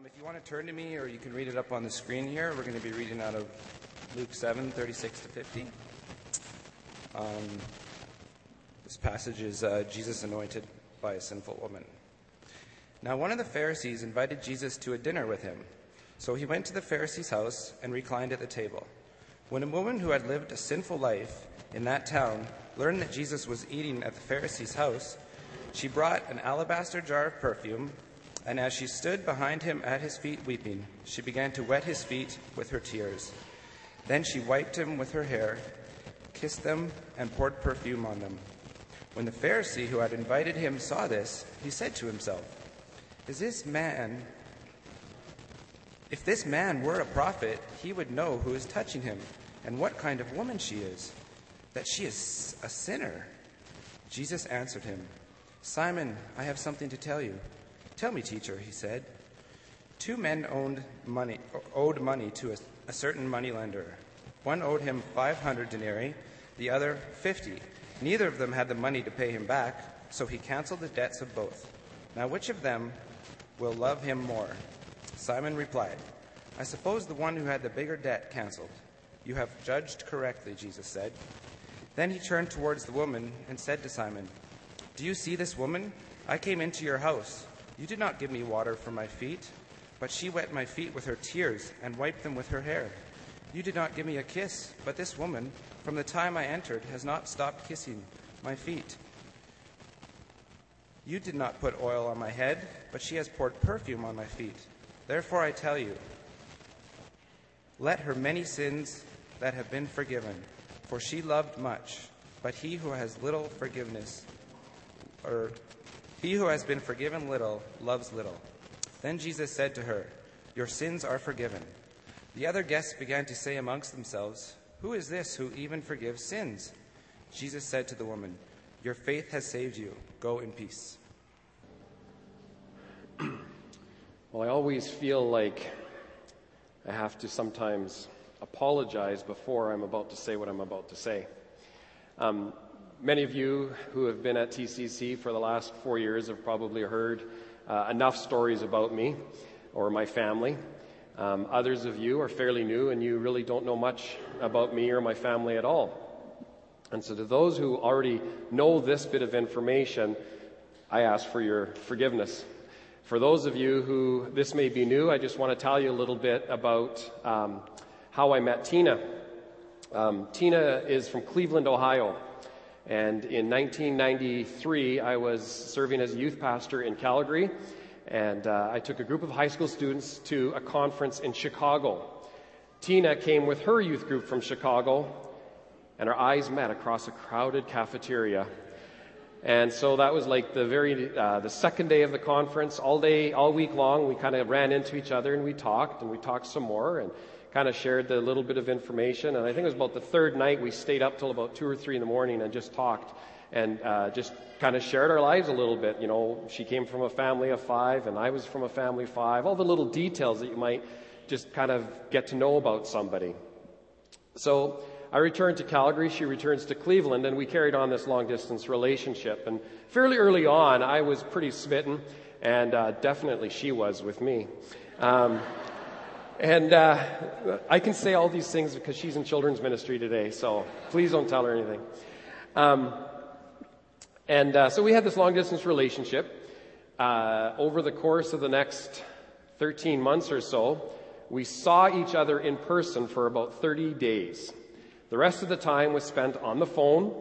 Um, if you want to turn to me, or you can read it up on the screen here, we're going to be reading out of Luke 7 36 to 50. Um, this passage is uh, Jesus anointed by a sinful woman. Now, one of the Pharisees invited Jesus to a dinner with him. So he went to the Pharisee's house and reclined at the table. When a woman who had lived a sinful life in that town learned that Jesus was eating at the Pharisee's house, she brought an alabaster jar of perfume, and as she stood behind him at his feet weeping, she began to wet his feet with her tears. Then she wiped him with her hair, kissed them, and poured perfume on them. When the Pharisee who had invited him saw this, he said to himself, Is this man if this man were a prophet, he would know who is touching him and what kind of woman she is, that she is a sinner. Jesus answered him, Simon, I have something to tell you. Tell me, teacher, he said. Two men money, owed money to a, a certain moneylender. One owed him 500 denarii, the other 50. Neither of them had the money to pay him back, so he canceled the debts of both. Now, which of them will love him more? Simon replied, I suppose the one who had the bigger debt canceled. You have judged correctly, Jesus said. Then he turned towards the woman and said to Simon, Do you see this woman? I came into your house. You did not give me water for my feet, but she wet my feet with her tears and wiped them with her hair. You did not give me a kiss, but this woman, from the time I entered, has not stopped kissing my feet. You did not put oil on my head, but she has poured perfume on my feet. Therefore I tell you, let her many sins that have been forgiven, for she loved much. But he who has little forgiveness, or he who has been forgiven little, loves little. Then Jesus said to her, Your sins are forgiven. The other guests began to say amongst themselves, Who is this who even forgives sins? Jesus said to the woman, Your faith has saved you. Go in peace. Well, I always feel like I have to sometimes apologize before I'm about to say what I'm about to say. Um, many of you who have been at TCC for the last four years have probably heard uh, enough stories about me or my family. Um, others of you are fairly new and you really don't know much about me or my family at all. And so, to those who already know this bit of information, I ask for your forgiveness. For those of you who this may be new, I just want to tell you a little bit about um, how I met Tina. Um, Tina is from Cleveland, Ohio. And in 1993, I was serving as a youth pastor in Calgary. And uh, I took a group of high school students to a conference in Chicago. Tina came with her youth group from Chicago, and our eyes met across a crowded cafeteria and so that was like the very uh, the second day of the conference. All day, all week long, we kind of ran into each other and we talked and we talked some more and kind of shared the little bit of information. And I think it was about the third night we stayed up till about two or three in the morning and just talked and uh, just kind of shared our lives a little bit. You know, she came from a family of five and I was from a family of five. All the little details that you might just kind of get to know about somebody. So I returned to Calgary, she returns to Cleveland, and we carried on this long distance relationship. And fairly early on, I was pretty smitten, and uh, definitely she was with me. Um, and uh, I can say all these things because she's in children's ministry today, so please don't tell her anything. Um, and uh, so we had this long distance relationship. Uh, over the course of the next 13 months or so, we saw each other in person for about 30 days. The rest of the time was spent on the phone,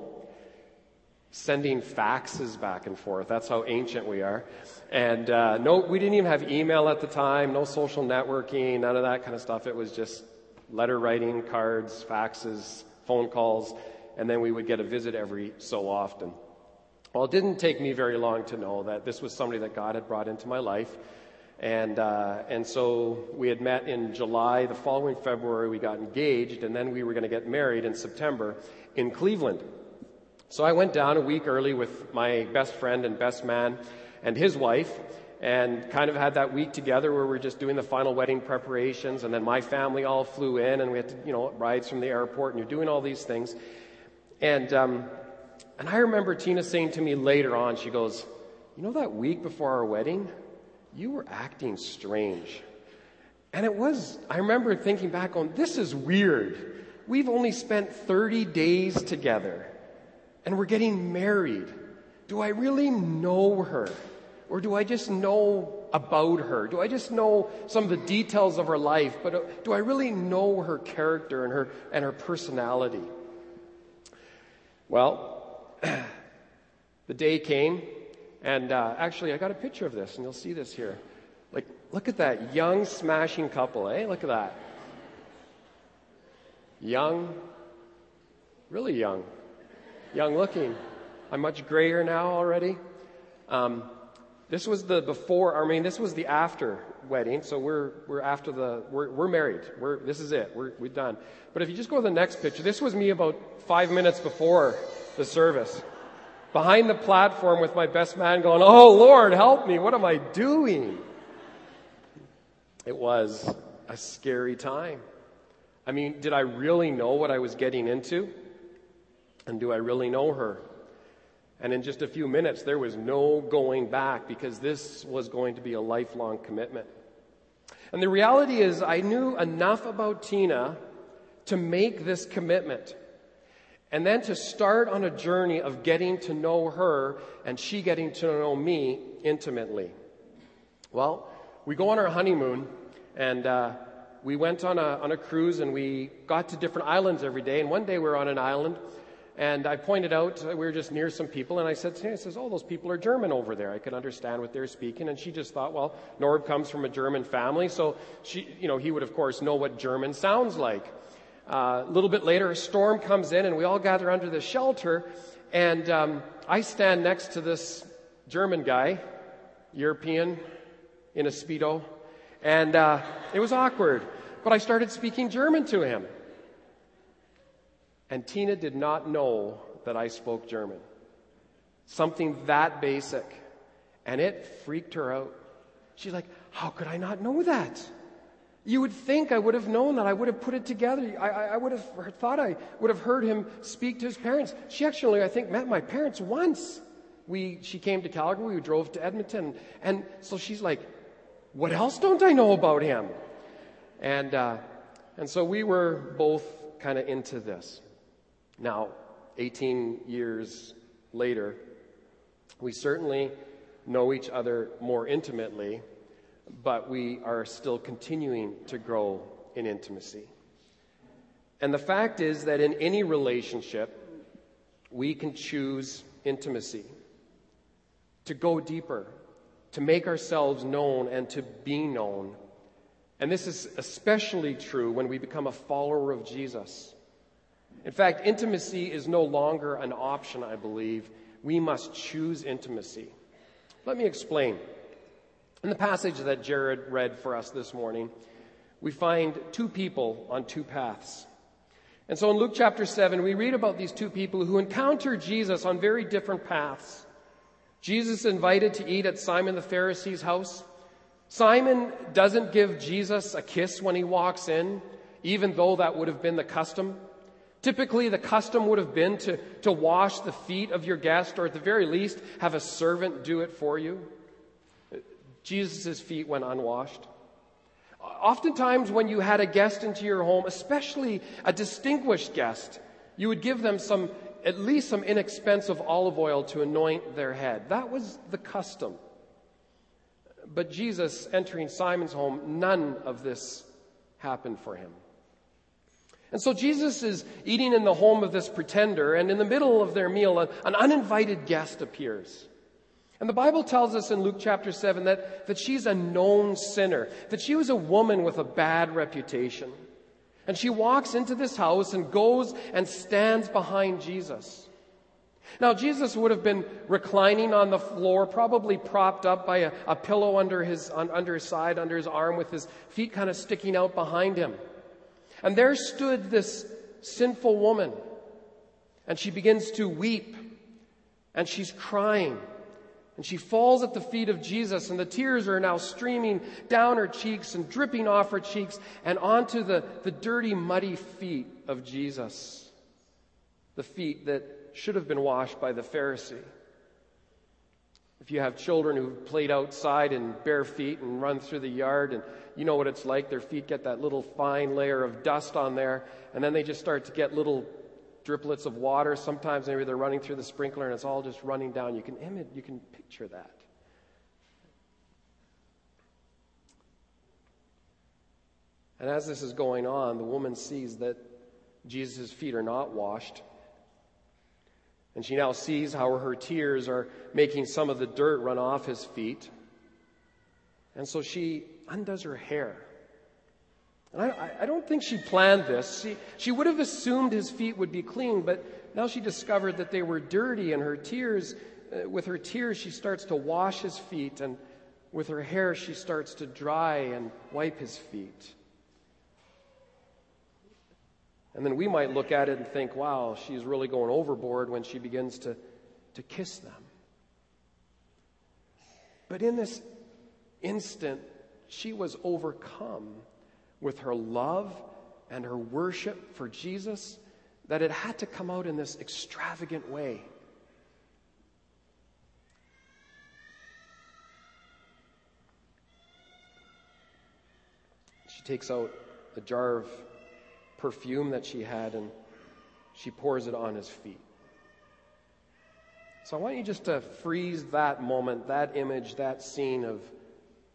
sending faxes back and forth. That's how ancient we are. And uh, no, we didn't even have email at the time, no social networking, none of that kind of stuff. It was just letter writing, cards, faxes, phone calls, and then we would get a visit every so often. Well, it didn't take me very long to know that this was somebody that God had brought into my life and, uh, and so we had met in July. The following February, we got engaged, and then we were going to get married in September in Cleveland. So I went down a week early with my best friend and best man and his wife, and kind of had that week together where we are just doing the final wedding preparations, and then my family all flew in, and we had to, you know, rides from the airport, and you're doing all these things. And, um, and I remember Tina saying to me later on, she goes, You know that week before our wedding? You were acting strange. And it was, I remember thinking back on, this is weird. We've only spent 30 days together and we're getting married. Do I really know her? Or do I just know about her? Do I just know some of the details of her life? But uh, do I really know her character and her, and her personality? Well, the day came, and uh, actually, I got a picture of this, and you'll see this here. Like, look at that young, smashing couple, eh? Look at that. Young, really young, young looking. I'm much grayer now already. Um, this was the before, I mean, this was the after wedding. So we're, we're after the, we're, we're married. We're, this is it. We're, we're done. But if you just go to the next picture, this was me about five minutes before the service. Behind the platform with my best man going, Oh Lord, help me. What am I doing? It was a scary time. I mean, did I really know what I was getting into? And do I really know her? And in just a few minutes, there was no going back because this was going to be a lifelong commitment. And the reality is, I knew enough about Tina to make this commitment and then to start on a journey of getting to know her and she getting to know me intimately. Well, we go on our honeymoon and uh, we went on a, on a cruise and we got to different islands every day. And one day we were on an island and I pointed out, we were just near some people, and I said, I says, oh, those people are German over there. I could understand what they're speaking. And she just thought, well, Norb comes from a German family, so she, you know, he would, of course, know what German sounds like. Uh, a little bit later, a storm comes in, and we all gather under the shelter, and um, I stand next to this German guy, European, in a Speedo, and uh, it was awkward. But I started speaking German to him. And Tina did not know that I spoke German. Something that basic. And it freaked her out. She's like, How could I not know that? You would think I would have known that. I would have put it together. I, I, I would have thought I would have heard him speak to his parents. She actually, I think, met my parents once. We, she came to Calgary. We drove to Edmonton. And so she's like, What else don't I know about him? And, uh, and so we were both kind of into this. Now, 18 years later, we certainly know each other more intimately, but we are still continuing to grow in intimacy. And the fact is that in any relationship, we can choose intimacy, to go deeper, to make ourselves known and to be known. And this is especially true when we become a follower of Jesus. In fact, intimacy is no longer an option, I believe. We must choose intimacy. Let me explain. In the passage that Jared read for us this morning, we find two people on two paths. And so in Luke chapter 7, we read about these two people who encounter Jesus on very different paths. Jesus invited to eat at Simon the Pharisee's house. Simon doesn't give Jesus a kiss when he walks in, even though that would have been the custom. Typically, the custom would have been to, to wash the feet of your guest, or at the very least, have a servant do it for you. Jesus' feet went unwashed. Oftentimes, when you had a guest into your home, especially a distinguished guest, you would give them some, at least some inexpensive olive oil to anoint their head. That was the custom. But Jesus entering Simon's home, none of this happened for him. And so Jesus is eating in the home of this pretender, and in the middle of their meal, an uninvited guest appears. And the Bible tells us in Luke chapter 7 that, that she's a known sinner, that she was a woman with a bad reputation. And she walks into this house and goes and stands behind Jesus. Now, Jesus would have been reclining on the floor, probably propped up by a, a pillow under his, under his side, under his arm, with his feet kind of sticking out behind him. And there stood this sinful woman, and she begins to weep, and she's crying. And she falls at the feet of Jesus, and the tears are now streaming down her cheeks and dripping off her cheeks and onto the, the dirty, muddy feet of Jesus. The feet that should have been washed by the Pharisee. If you have children who've played outside in bare feet and run through the yard, and you know what it's like, their feet get that little fine layer of dust on there, and then they just start to get little driplets of water. Sometimes maybe they're running through the sprinkler and it's all just running down. You can image, you can picture that. And as this is going on, the woman sees that Jesus' feet are not washed. And she now sees how her tears are making some of the dirt run off his feet. And so she undoes her hair. And I, I, don't think she planned this. She, she would have assumed his feet would be clean, but now she discovered that they were dirty, and her tears, uh, with her tears, she starts to wash his feet, and with her hair, she starts to dry and wipe his feet. And then we might look at it and think, wow, she's really going overboard when she begins to, to kiss them. But in this instant, she was overcome with her love and her worship for Jesus that it had to come out in this extravagant way. She takes out a jar of perfume that she had and she pours it on his feet. So I want you just to freeze that moment, that image, that scene of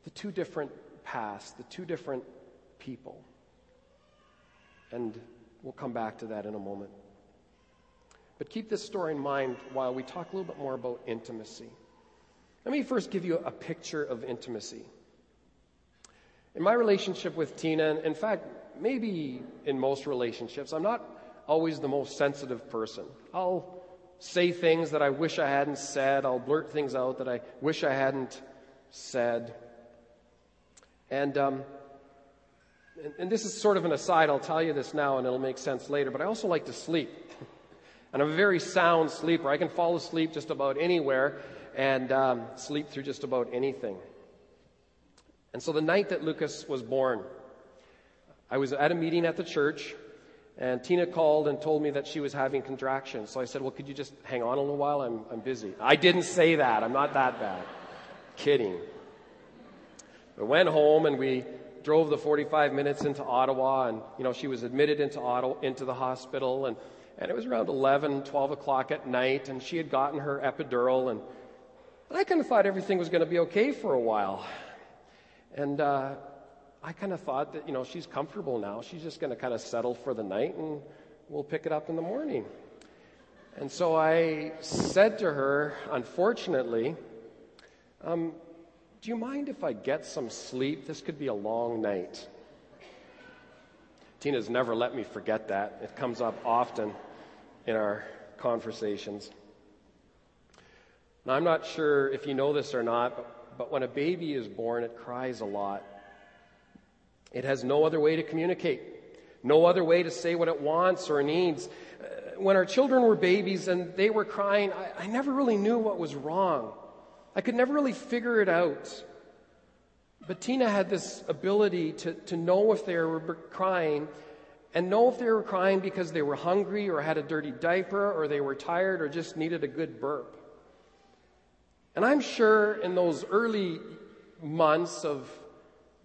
the two different paths, the two different people. And we'll come back to that in a moment. But keep this story in mind while we talk a little bit more about intimacy. Let me first give you a picture of intimacy. In my relationship with Tina, and in fact, maybe in most relationships, I'm not always the most sensitive person. I'll say things that I wish I hadn't said, I'll blurt things out that I wish I hadn't said. And um, and, and this is sort of an aside, I'll tell you this now and it'll make sense later, but I also like to sleep. and I'm a very sound sleeper. I can fall asleep just about anywhere and um, sleep through just about anything. And so the night that Lucas was born, I was at a meeting at the church, and Tina called and told me that she was having contractions. So I said, Well, could you just hang on a little while? I'm, I'm busy. I didn't say that. I'm not that bad. Kidding. I went home and we drove the 45 minutes into Ottawa, and you know she was admitted into Ottawa, into the hospital, and and it was around 11, 12 o'clock at night, and she had gotten her epidural, and, and I kind of thought everything was going to be okay for a while, and uh, I kind of thought that you know she's comfortable now, she's just going to kind of settle for the night, and we'll pick it up in the morning. And so I said to her, unfortunately, um, do you mind if I get some sleep? This could be a long night. Tina's never let me forget that. It comes up often in our conversations. Now, I'm not sure if you know this or not, but, but when a baby is born, it cries a lot. It has no other way to communicate, no other way to say what it wants or needs. Uh, when our children were babies and they were crying, I, I never really knew what was wrong. I could never really figure it out. But Tina had this ability to, to know if they were crying and know if they were crying because they were hungry or had a dirty diaper or they were tired or just needed a good burp. And I'm sure in those early months of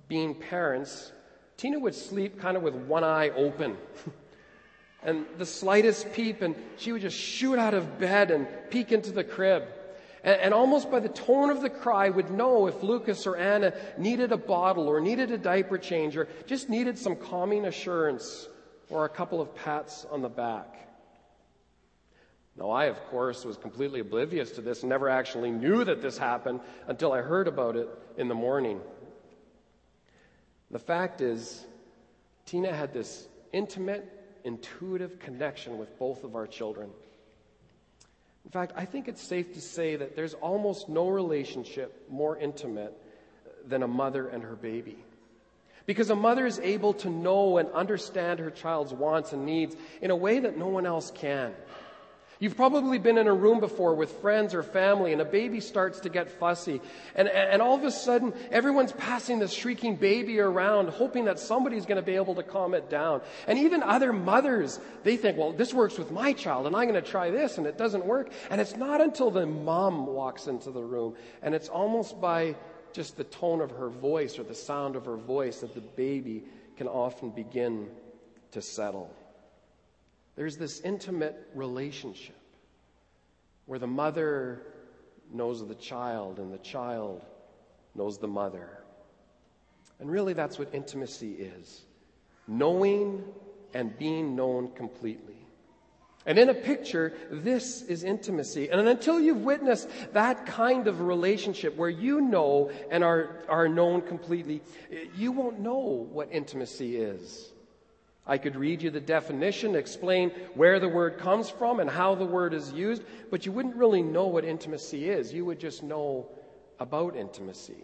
being parents, Tina would sleep kind of with one eye open. and the slightest peep, and she would just shoot out of bed and peek into the crib. And, and, almost by the tone of the cry would know if Lucas or Anna needed a bottle or needed a diaper change or just needed some calming assurance or a couple of pats on the back. Now, I, of course, was completely oblivious to this never actually knew that this happened until I heard about it in the morning. The fact is, Tina had this intimate, intuitive connection with both of our children. In fact, I think it's safe to say that there's almost no relationship more intimate than a mother and her baby. Because a mother is able to know and understand her child's wants and needs in a way that no one else can. You've probably been in a room before with friends or family and a baby starts to get fussy. And, and all of a sudden, everyone's passing this shrieking baby around, hoping that somebody's going to be able to calm it down. And even other mothers, they think, well, this works with my child and I'm going to try this and it doesn't work. And it's not until the mom walks into the room and it's almost by just the tone of her voice or the sound of her voice that the baby can often begin to settle. There's this intimate relationship where the mother knows the child and the child knows the mother. And really, that's what intimacy is knowing and being known completely. And in a picture, this is intimacy. And until you've witnessed that kind of relationship where you know and are, are known completely, you won't know what intimacy is. I could read you the definition, explain where the word comes from and how the word is used, but you wouldn't really know what intimacy is. You would just know about intimacy.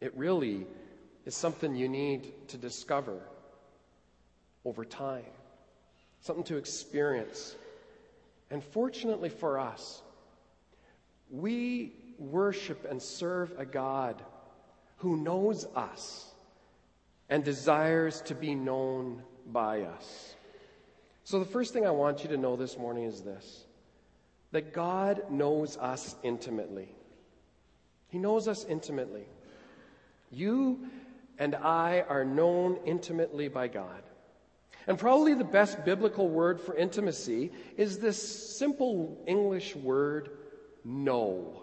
It really is something you need to discover over time, something to experience. And fortunately for us, we worship and serve a God who knows us and desires to be known by us. So, the first thing I want you to know this morning is this that God knows us intimately. He knows us intimately. You and I are known intimately by God. And probably the best biblical word for intimacy is this simple English word, know.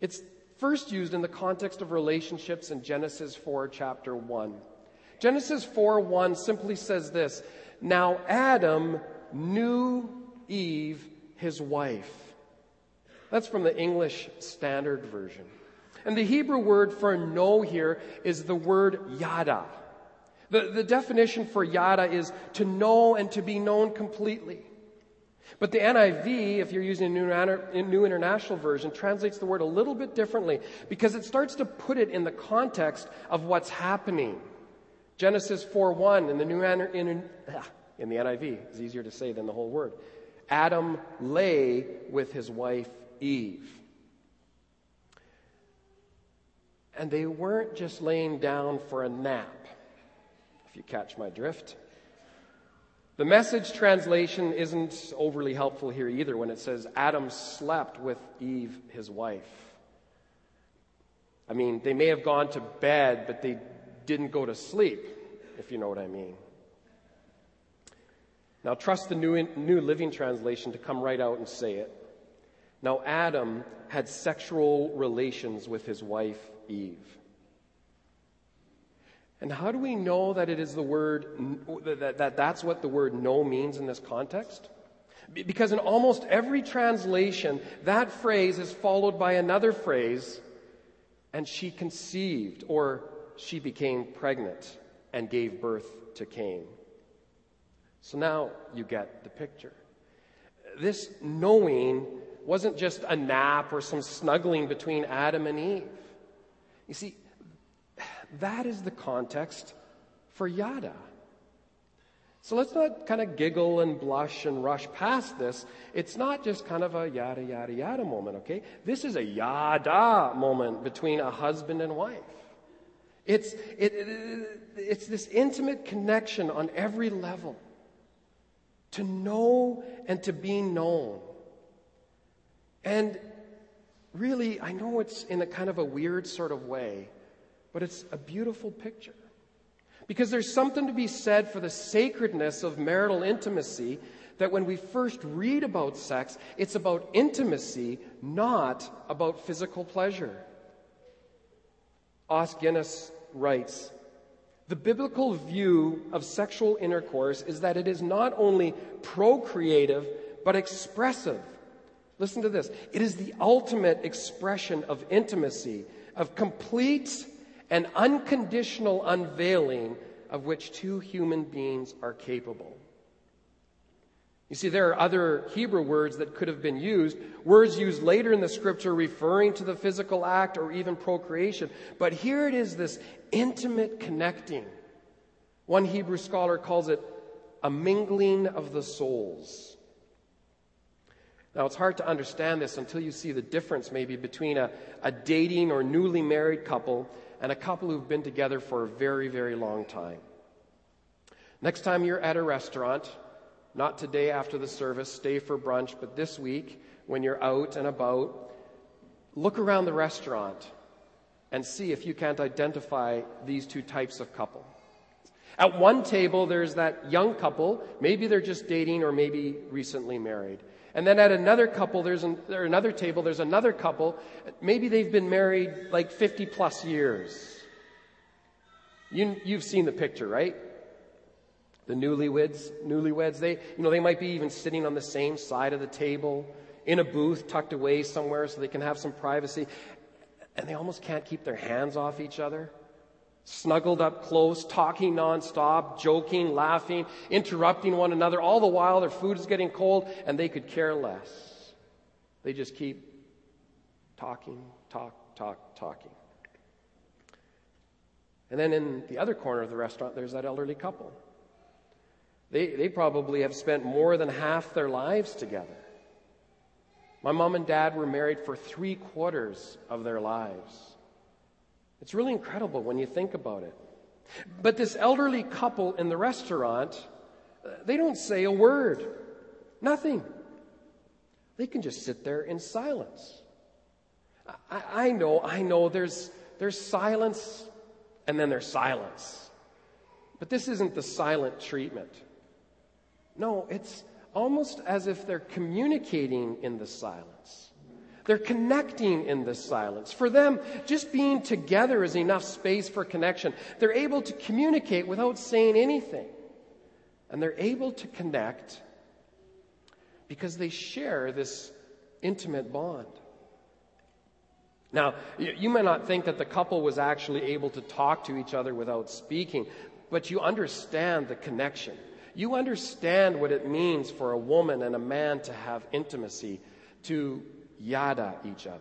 It's first used in the context of relationships in Genesis 4, chapter 1. Genesis 4 1 simply says this Now Adam knew Eve, his wife. That's from the English Standard Version. And the Hebrew word for know here is the word yada. The, the definition for yada is to know and to be known completely. But the NIV, if you're using a New International Version, translates the word a little bit differently because it starts to put it in the context of what's happening. Genesis 4:1 in the New in, ah, in the NIV is easier to say than the whole word. Adam lay with his wife Eve. And they weren't just laying down for a nap, if you catch my drift. The message translation isn't overly helpful here either when it says Adam slept with Eve, his wife. I mean, they may have gone to bed, but they didn't go to sleep, if you know what I mean. Now, trust the New, New Living Translation to come right out and say it. Now, Adam had sexual relations with his wife, Eve. And how do we know that it is the word, that, that that's what the word know means in this context? Because in almost every translation, that phrase is followed by another phrase, and she conceived, or she became pregnant and gave birth to Cain. So now you get the picture. This knowing wasn't just a nap or some snuggling between Adam and Eve. You see, that is the context for yada. So let's not kind of giggle and blush and rush past this. It's not just kind of a yada, yada, yada moment, okay? This is a yada moment between a husband and wife. It's, it, it, it's this intimate connection on every level to know and to be known. And really, I know it's in a kind of a weird sort of way, but it's a beautiful picture. Because there's something to be said for the sacredness of marital intimacy that when we first read about sex, it's about intimacy, not about physical pleasure. Os Guinness writes The biblical view of sexual intercourse is that it is not only procreative, but expressive. Listen to this it is the ultimate expression of intimacy, of complete an unconditional unveiling of which two human beings are capable. You see, there are other Hebrew words that could have been used, words used later in the scripture referring to the physical act or even procreation. But here it is this intimate connecting. One Hebrew scholar calls it a mingling of the souls. Now, it's hard to understand this until you see the difference maybe between a, a dating or newly married couple and a couple who've been together for a very, very long time. Next time you're at a restaurant, not today after the service, stay for brunch, but this week when you're out and about, look around the restaurant and see if you can't identify these two types of couple. At one table, there's that young couple. Maybe they're just dating or maybe recently married. And then at another couple, there's an, or another table, there's another couple. Maybe they've been married like 50 plus years. You, you've seen the picture, right? The newlyweds, newlyweds, they, you know, they might be even sitting on the same side of the table in a booth tucked away somewhere so they can have some privacy. And they almost can't keep their hands off each other. Snuggled up close, talking nonstop, joking, laughing, interrupting one another. All the while their food is getting cold and they could care less. They just keep talking, talk, talk, talking. And then in the other corner of the restaurant, there's that elderly couple. They, they probably have spent more than half their lives together. My mom and dad were married for three quarters of their lives. It's really incredible when you think about it. But this elderly couple in the restaurant, uh, they don't say a word. Nothing. They can just sit there in silence. I, I know, I know there's, there's silence and then there's silence. But this isn't the silent treatment. No, it's almost as if they're communicating in the silence. They're connecting in this silence. For them, just being together is enough space for connection. They're able to communicate without saying anything. And they're able to connect because they share this intimate bond. Now, you may not think that the couple was actually able to talk to each other without speaking, but you understand the connection. You understand what it means for a woman and a man to have intimacy, to yada each other.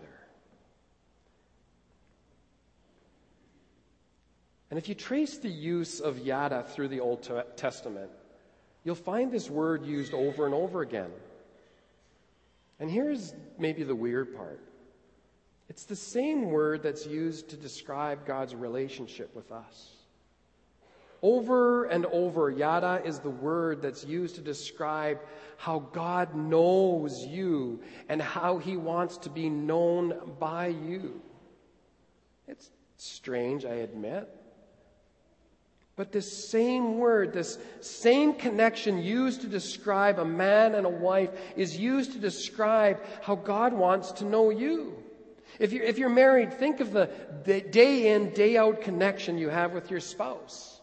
And if you trace the use of yada through the Old Testament, you'll find this word used over and over again. And here's maybe the weird part it's the same word that's used to describe God's relationship with us. Over and over, yada is the word that's used to describe how God knows you and how he wants to be known by you. It's strange, I admit. But this same word, this same connection used to describe a man and a wife, is used to describe how God wants to know you. If you're, if you're married, think of the, day in, day out connection you have with your spouse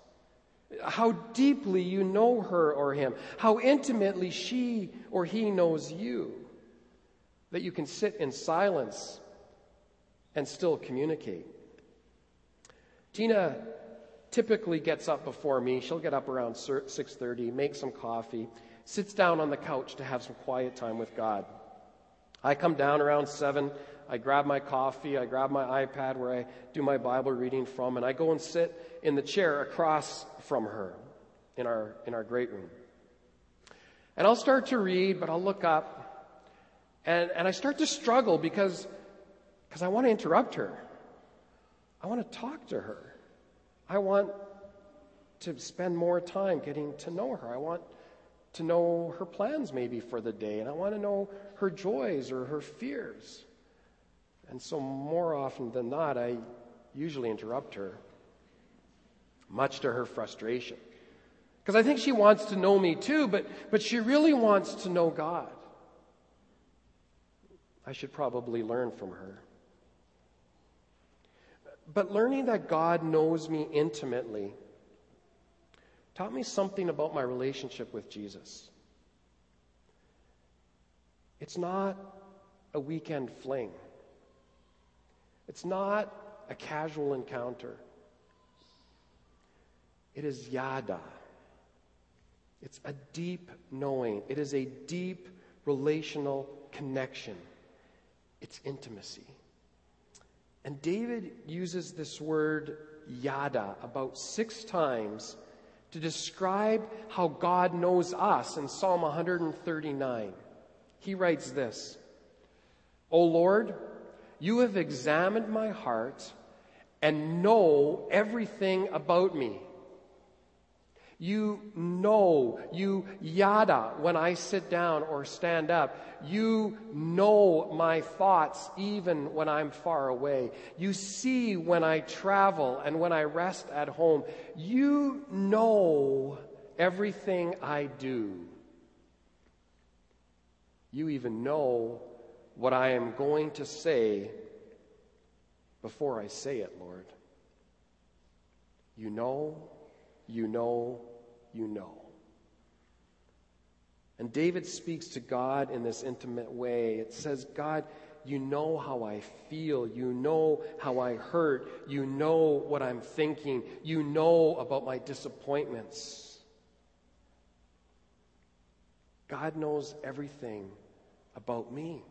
how deeply you know her or him, how intimately she or he knows you, that you can sit in silence and still communicate. Tina typically gets up before me. She'll get up around 6:30, make some coffee, sits down on the couch to have some quiet time with God. I come down around 7, I grab my coffee, I grab my iPad where I do my Bible reading from, and I go and sit in the chair across from her in our, in our great room. And I'll start to read, but I'll look up, and, and I start to struggle because, because I want to interrupt her. I want to talk to her. I want to spend more time getting to know her. I want to know her plans maybe for the day, and I want to know her joys or her fears. And so, more often than not, I usually interrupt her, much to her frustration. Because I think she wants to know me too, but, but she really wants to know God. I should probably learn from her. But learning that God knows me intimately taught me something about my relationship with Jesus. It's not a weekend fling. It's not a casual encounter. It is yada. It's a deep knowing. It is a deep relational connection. It's intimacy. And David uses this word yada about six times to describe how God knows us in Psalm 139. He writes this O Lord, you have examined my heart and know everything about me. You know, you yada when I sit down or stand up. You know my thoughts even when I'm far away. You see when I travel and when I rest at home. You know everything I do. You even know what I am going to say before I say it, Lord. You know, you know, you know. And David speaks to God in this intimate way. It says, God, you know how I feel. You know how I hurt. You know what I'm thinking. You know about my disappointments. God knows everything about me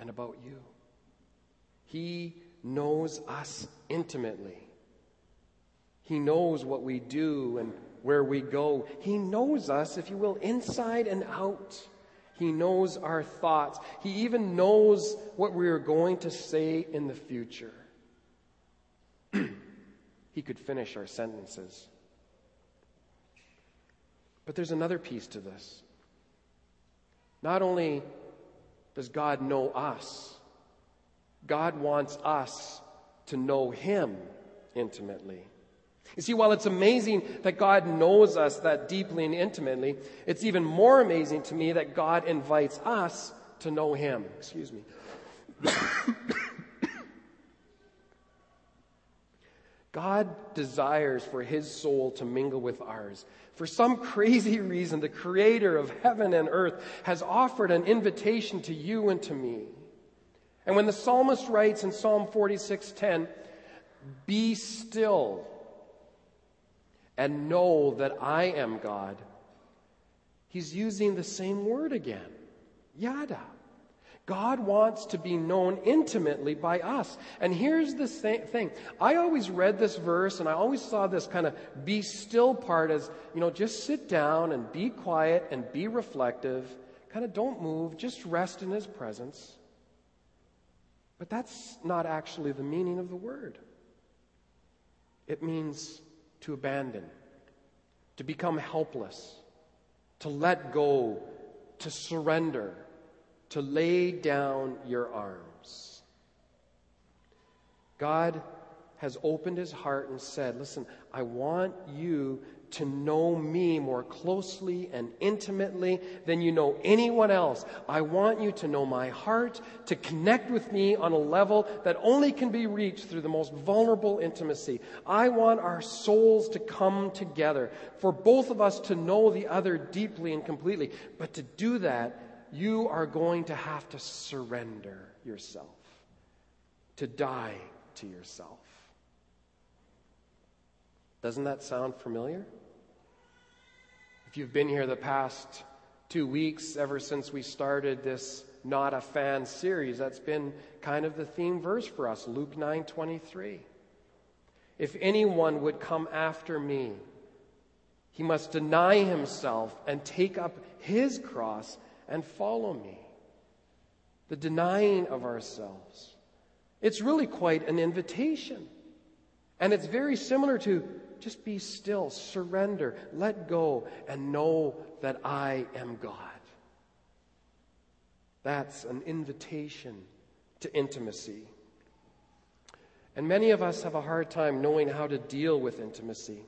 and about you. He knows us intimately. He knows what we do and where we go. He knows us, if you will, inside and out. He knows our thoughts. He even knows what we are going to say in the future. he could finish our sentences. But there's another piece to this. Not only does God know us, God wants us to know Him intimately. You see, while it's amazing that God knows us that deeply and intimately, it's even more amazing to me that God invites us to know Him. Excuse me. God desires for His soul to mingle with ours. For some crazy reason, the Creator of heaven and earth has offered an invitation to you and to me. And when the psalmist writes in Psalm 46:10, "Be still and know that I am God. He's using the same word again. Yada. God wants to be known intimately by us. And here's the thing. I always read this verse and I always saw this kind of be still part as, you know, just sit down and be quiet and be reflective. Kind of don't move, just rest in His presence. But that's not actually the meaning of the word. It means to abandon, to become helpless, to let go, to surrender, to lay down your arms. God has opened his heart and said, Listen, I want you to know me more closely and intimately than you know anyone else. I want you to know my heart, to connect with me on a level that only can be reached through the most vulnerable intimacy. I want our souls to come together, for both of us to know the other deeply and completely. But to do that, you are going to have to surrender yourself, to die to yourself. Doesn't that sound familiar? If you've been here the past two weeks, ever since we started this Not a Fan series, that's been kind of the theme verse for us, Luke 9 23. If anyone would come after me, he must deny himself and take up his cross and follow me. The denying of ourselves. It's really quite an invitation. And it's very similar to just be still, surrender, let go, and know that I am God. That's an invitation to intimacy. And many of us have a hard time knowing how to deal with intimacy.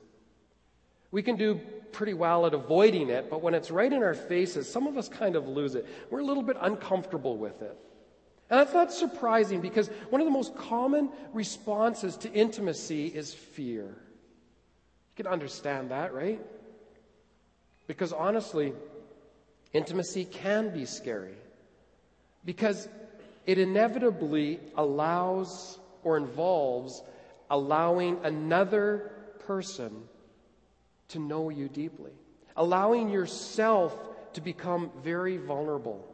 We can do pretty well at avoiding it, but when it's right in our faces, some of us kind of lose it. We're a little bit uncomfortable with it. And that's not surprising because one of the most common responses to intimacy is fear. You can understand that, right? Because honestly, intimacy can be scary because it inevitably allows or involves allowing another person to know you deeply, allowing yourself to become very vulnerable.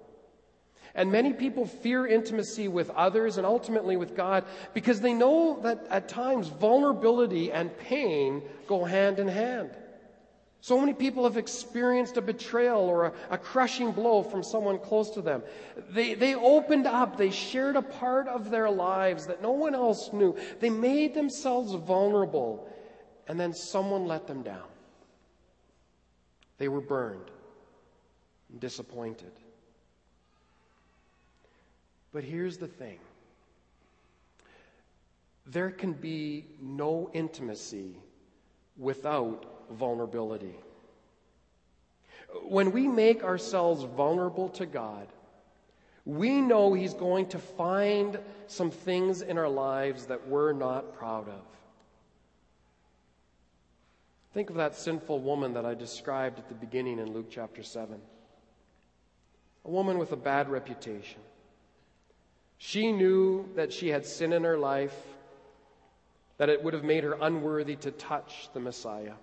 And many people fear intimacy with others and ultimately with God because they know that at times vulnerability and pain go hand in hand. So many people have experienced a betrayal or a, a, crushing blow from someone close to them. They, they opened up, they shared a part of their lives that no one else knew. They made themselves vulnerable, and then someone let them down. They were burned, and disappointed. But here's the thing there can be no intimacy without vulnerability. When we make ourselves vulnerable to God, we know He's going to find some things in our lives that we're not proud of. Think of that sinful woman that I described at the beginning in Luke chapter 7. A woman with a bad reputation. She knew that she had sin in her life, that it would have made her unworthy to touch the Messiah.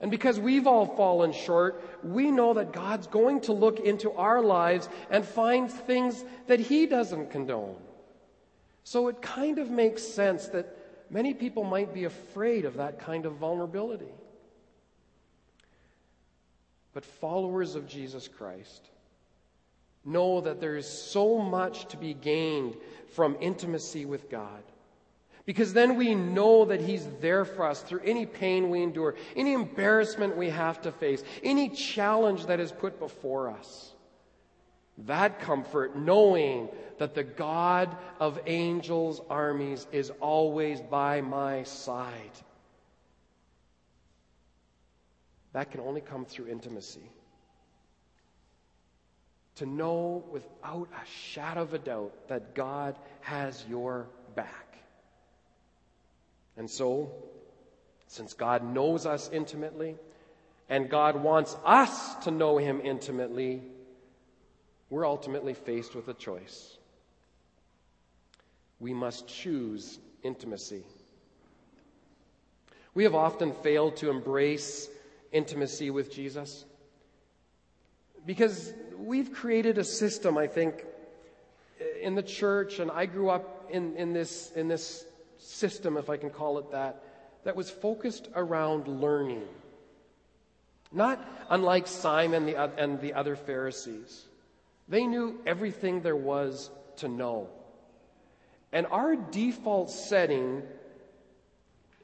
And because we've all fallen short, we know that God's going to look into our lives and find things that He doesn't condone. So it kind of makes sense that many people might be afraid of that kind of vulnerability. But followers of Jesus Christ know that there is so much to be gained from intimacy with God. Because then we know that He's there for us through any pain we endure, any embarrassment we have to face, any challenge that is put before us. That comfort, knowing that the God of angels' armies is always by my side. That can only come through intimacy. To know without a shadow of a doubt that God has your back. And so, since God knows us intimately, and God wants us to know Him intimately, we're ultimately faced with a choice. We must choose intimacy. We have often failed to embrace intimacy with Jesus because we've created a system, I think, in the church, and I grew up in, in, this, in this system, if I can call it that, that was focused around learning. Not unlike Simon and the other Pharisees. They knew everything there was to know. And our default setting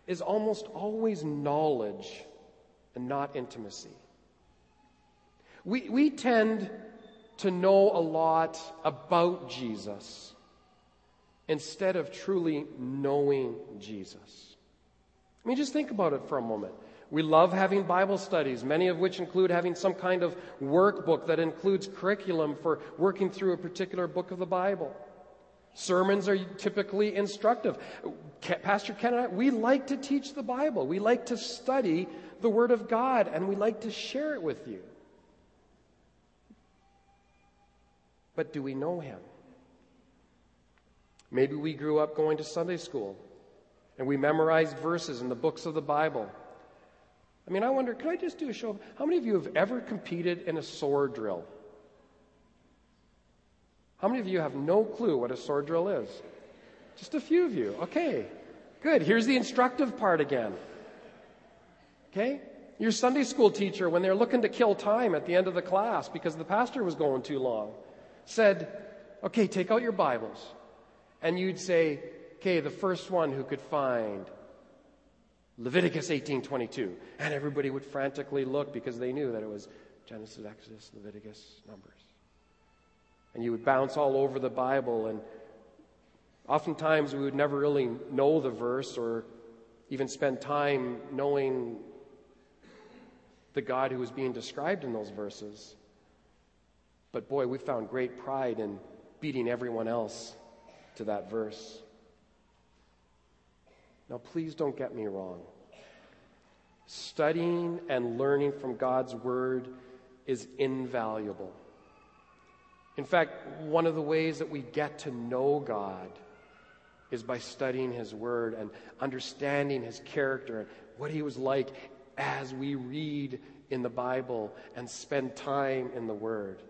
is almost always knowledge and not intimacy. We, we tend to know a lot about Jesus instead of truly knowing Jesus. I mean, just think about it for a moment. We love having Bible studies, many of which include having some kind of workbook that includes curriculum for working through a particular book of the Bible. Sermons are typically instructive. Pastor Ken and I, we like to teach the Bible. We like to study the Word of God, and we like to share it with you. But do we know Him? Maybe we grew up going to Sunday school and we memorized verses in the books of the Bible. I mean, I wonder, could I just do a show how many of you have ever competed in a sword drill? How many of you have no clue what a sword drill is? Just a few of you. Okay, good. Here's the instructive part again. Okay? Your Sunday school teacher, when they're looking to kill time at the end of the class because the pastor was going too long, said, Okay, take out your Bibles and you'd say, okay, the first one who could find Leviticus 18:22, and everybody would frantically look because they knew that it was Genesis, Exodus, Leviticus, Numbers. And you would bounce all over the Bible, and oftentimes we would never really know the verse or even spend time knowing the God who was being described in those verses. But boy, we found great pride in beating everyone else to that verse. Now, please don't get me wrong. Studying and learning from God's Word is invaluable. In fact, one of the ways that we get to know God is by studying His Word and understanding His character and what He was like as we read in the Bible and spend time in the Word.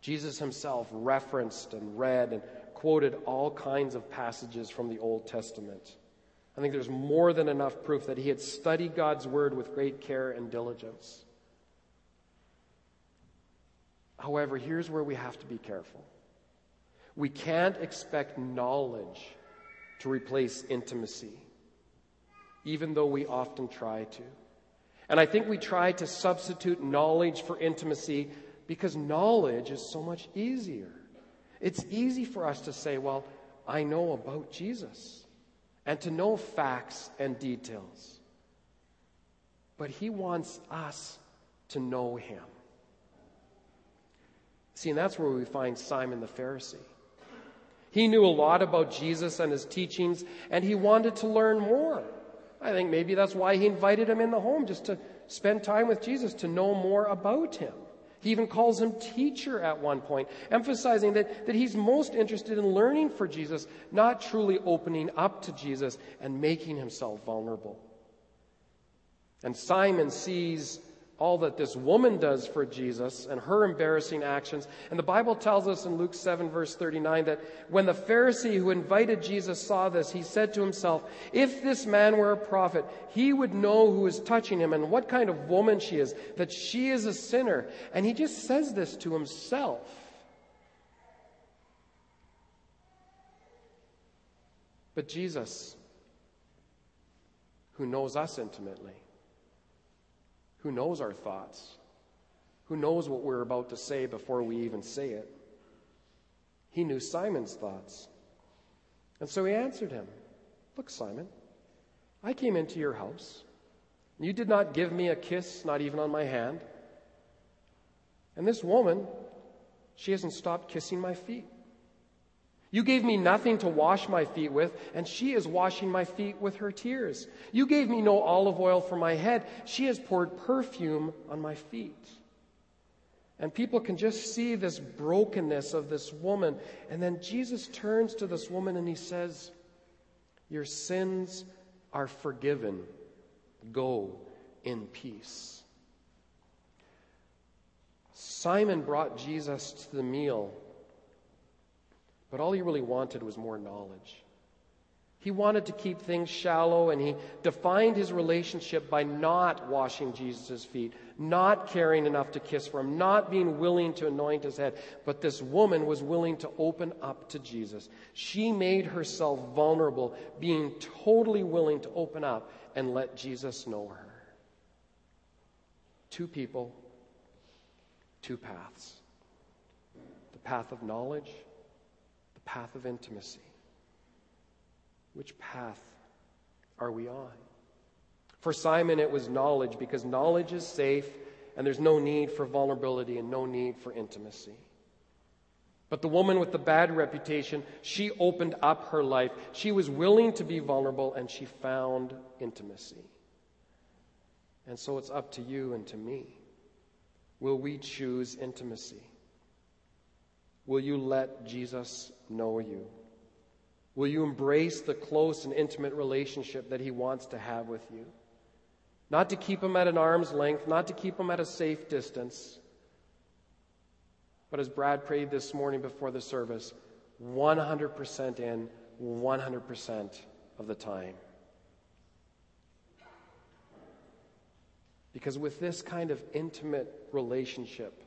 Jesus himself referenced and read and quoted all kinds of passages from the Old Testament. I think there's more than enough proof that he had studied God's word with great care and diligence. However, here's where we have to be careful. We can't expect knowledge to replace intimacy, even though we often try to. And I think we try to substitute knowledge for intimacy because knowledge is so much easier. It's easy for us to say, well, I know about Jesus and to know facts and details. But he wants us to know him. See, and that's where we find Simon the Pharisee. He knew a lot about Jesus and his teachings, and he wanted to learn more. I think maybe that's why he invited him in the home, just to spend time with Jesus, to know more about him. He even calls him teacher at one point, emphasizing that, that he's most interested in learning for Jesus, not truly opening up to Jesus and making himself vulnerable. And Simon sees all that this woman does for Jesus and her embarrassing actions. And the Bible tells us in Luke 7, verse 39, that when the Pharisee who invited Jesus saw this, he said to himself, If this man were a prophet, he would know who is touching him and what kind of woman she is, that she is a sinner. And he just says this to himself. But Jesus, who knows us intimately, who knows our thoughts, who knows what we're about to say before we even say it. He knew Simon's thoughts. And so he answered him Look, Simon, I came into your house. You did not give me a kiss, not even on my hand. And this woman, she hasn't stopped kissing my feet. You gave me nothing to wash my feet with, and she is washing my feet with her tears. You gave me no olive oil for my head. She has poured perfume on my feet. And people can just see this brokenness of this woman. And then Jesus turns to this woman and he says, Your sins are forgiven. Go in peace. Simon brought Jesus to the meal but all he really wanted was more knowledge. He wanted to keep things shallow, and he defined his relationship by not washing Jesus' feet, not caring enough to kiss for him, not being willing to anoint his head. But this woman was willing to open up to Jesus. She made herself vulnerable, being totally willing to open up and let Jesus know her. Two people, two paths the path of knowledge path of intimacy. Which path are we on? For Simon, it was knowledge because knowledge is safe and there's no need for vulnerability and no need for intimacy. But the woman with the bad reputation, she opened up her life. She was willing to be vulnerable and she found intimacy. And so it's up to you and to me. Will we choose intimacy? Will you let Jesus know you? Will you embrace the close and intimate relationship that He wants to have with you? Not to keep Him at an arm's length, not to keep Him at a safe distance, but as Brad prayed this morning before the service, 100% in, 100% of the time. Because with this kind of intimate relationship,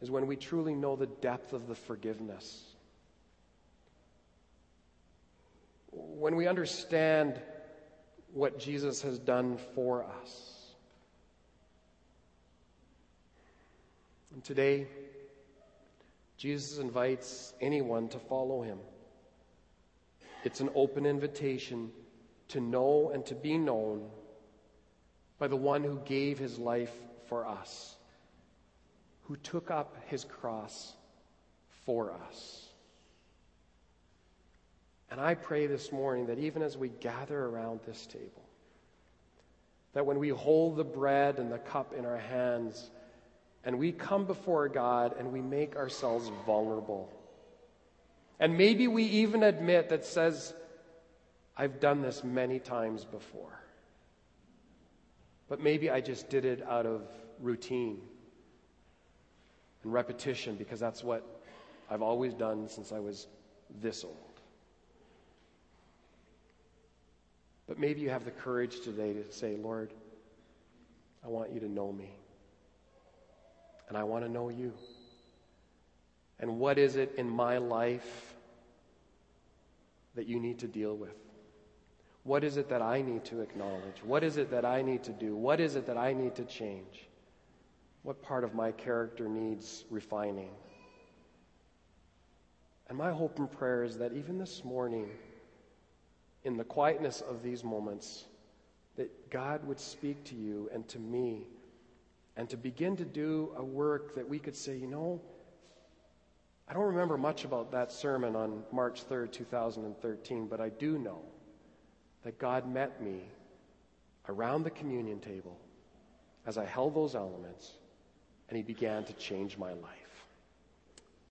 is when we truly know the depth of the forgiveness. When we understand what Jesus has done for us. And today, Jesus invites anyone to follow him. It's an open invitation to know and to be known by the one who gave his life for us who took up his cross for us. And I pray this morning that even as we gather around this table, that when we hold the bread and the cup in our hands and we come before God and we make ourselves vulnerable, and maybe we even admit that says, I've done this many times before. But maybe I just did it out of routine and repetition because that's what I've always done since I was this old. But maybe you have the courage today to say, Lord, I want you to know me. And I want to know you. And what is it in my life that you need to deal with? What is it that I need to acknowledge? What is it that I need to do? What is it that I need to change? What part of my character needs refining? And my hope and prayer is that even this morning, in the quietness of these moments, that God would speak to you and to me and to begin to do a work that we could say, you know, I don't remember much about that sermon on March 3rd, 2013, but I do know that God met me around the communion table as I held those elements and He began to change my life.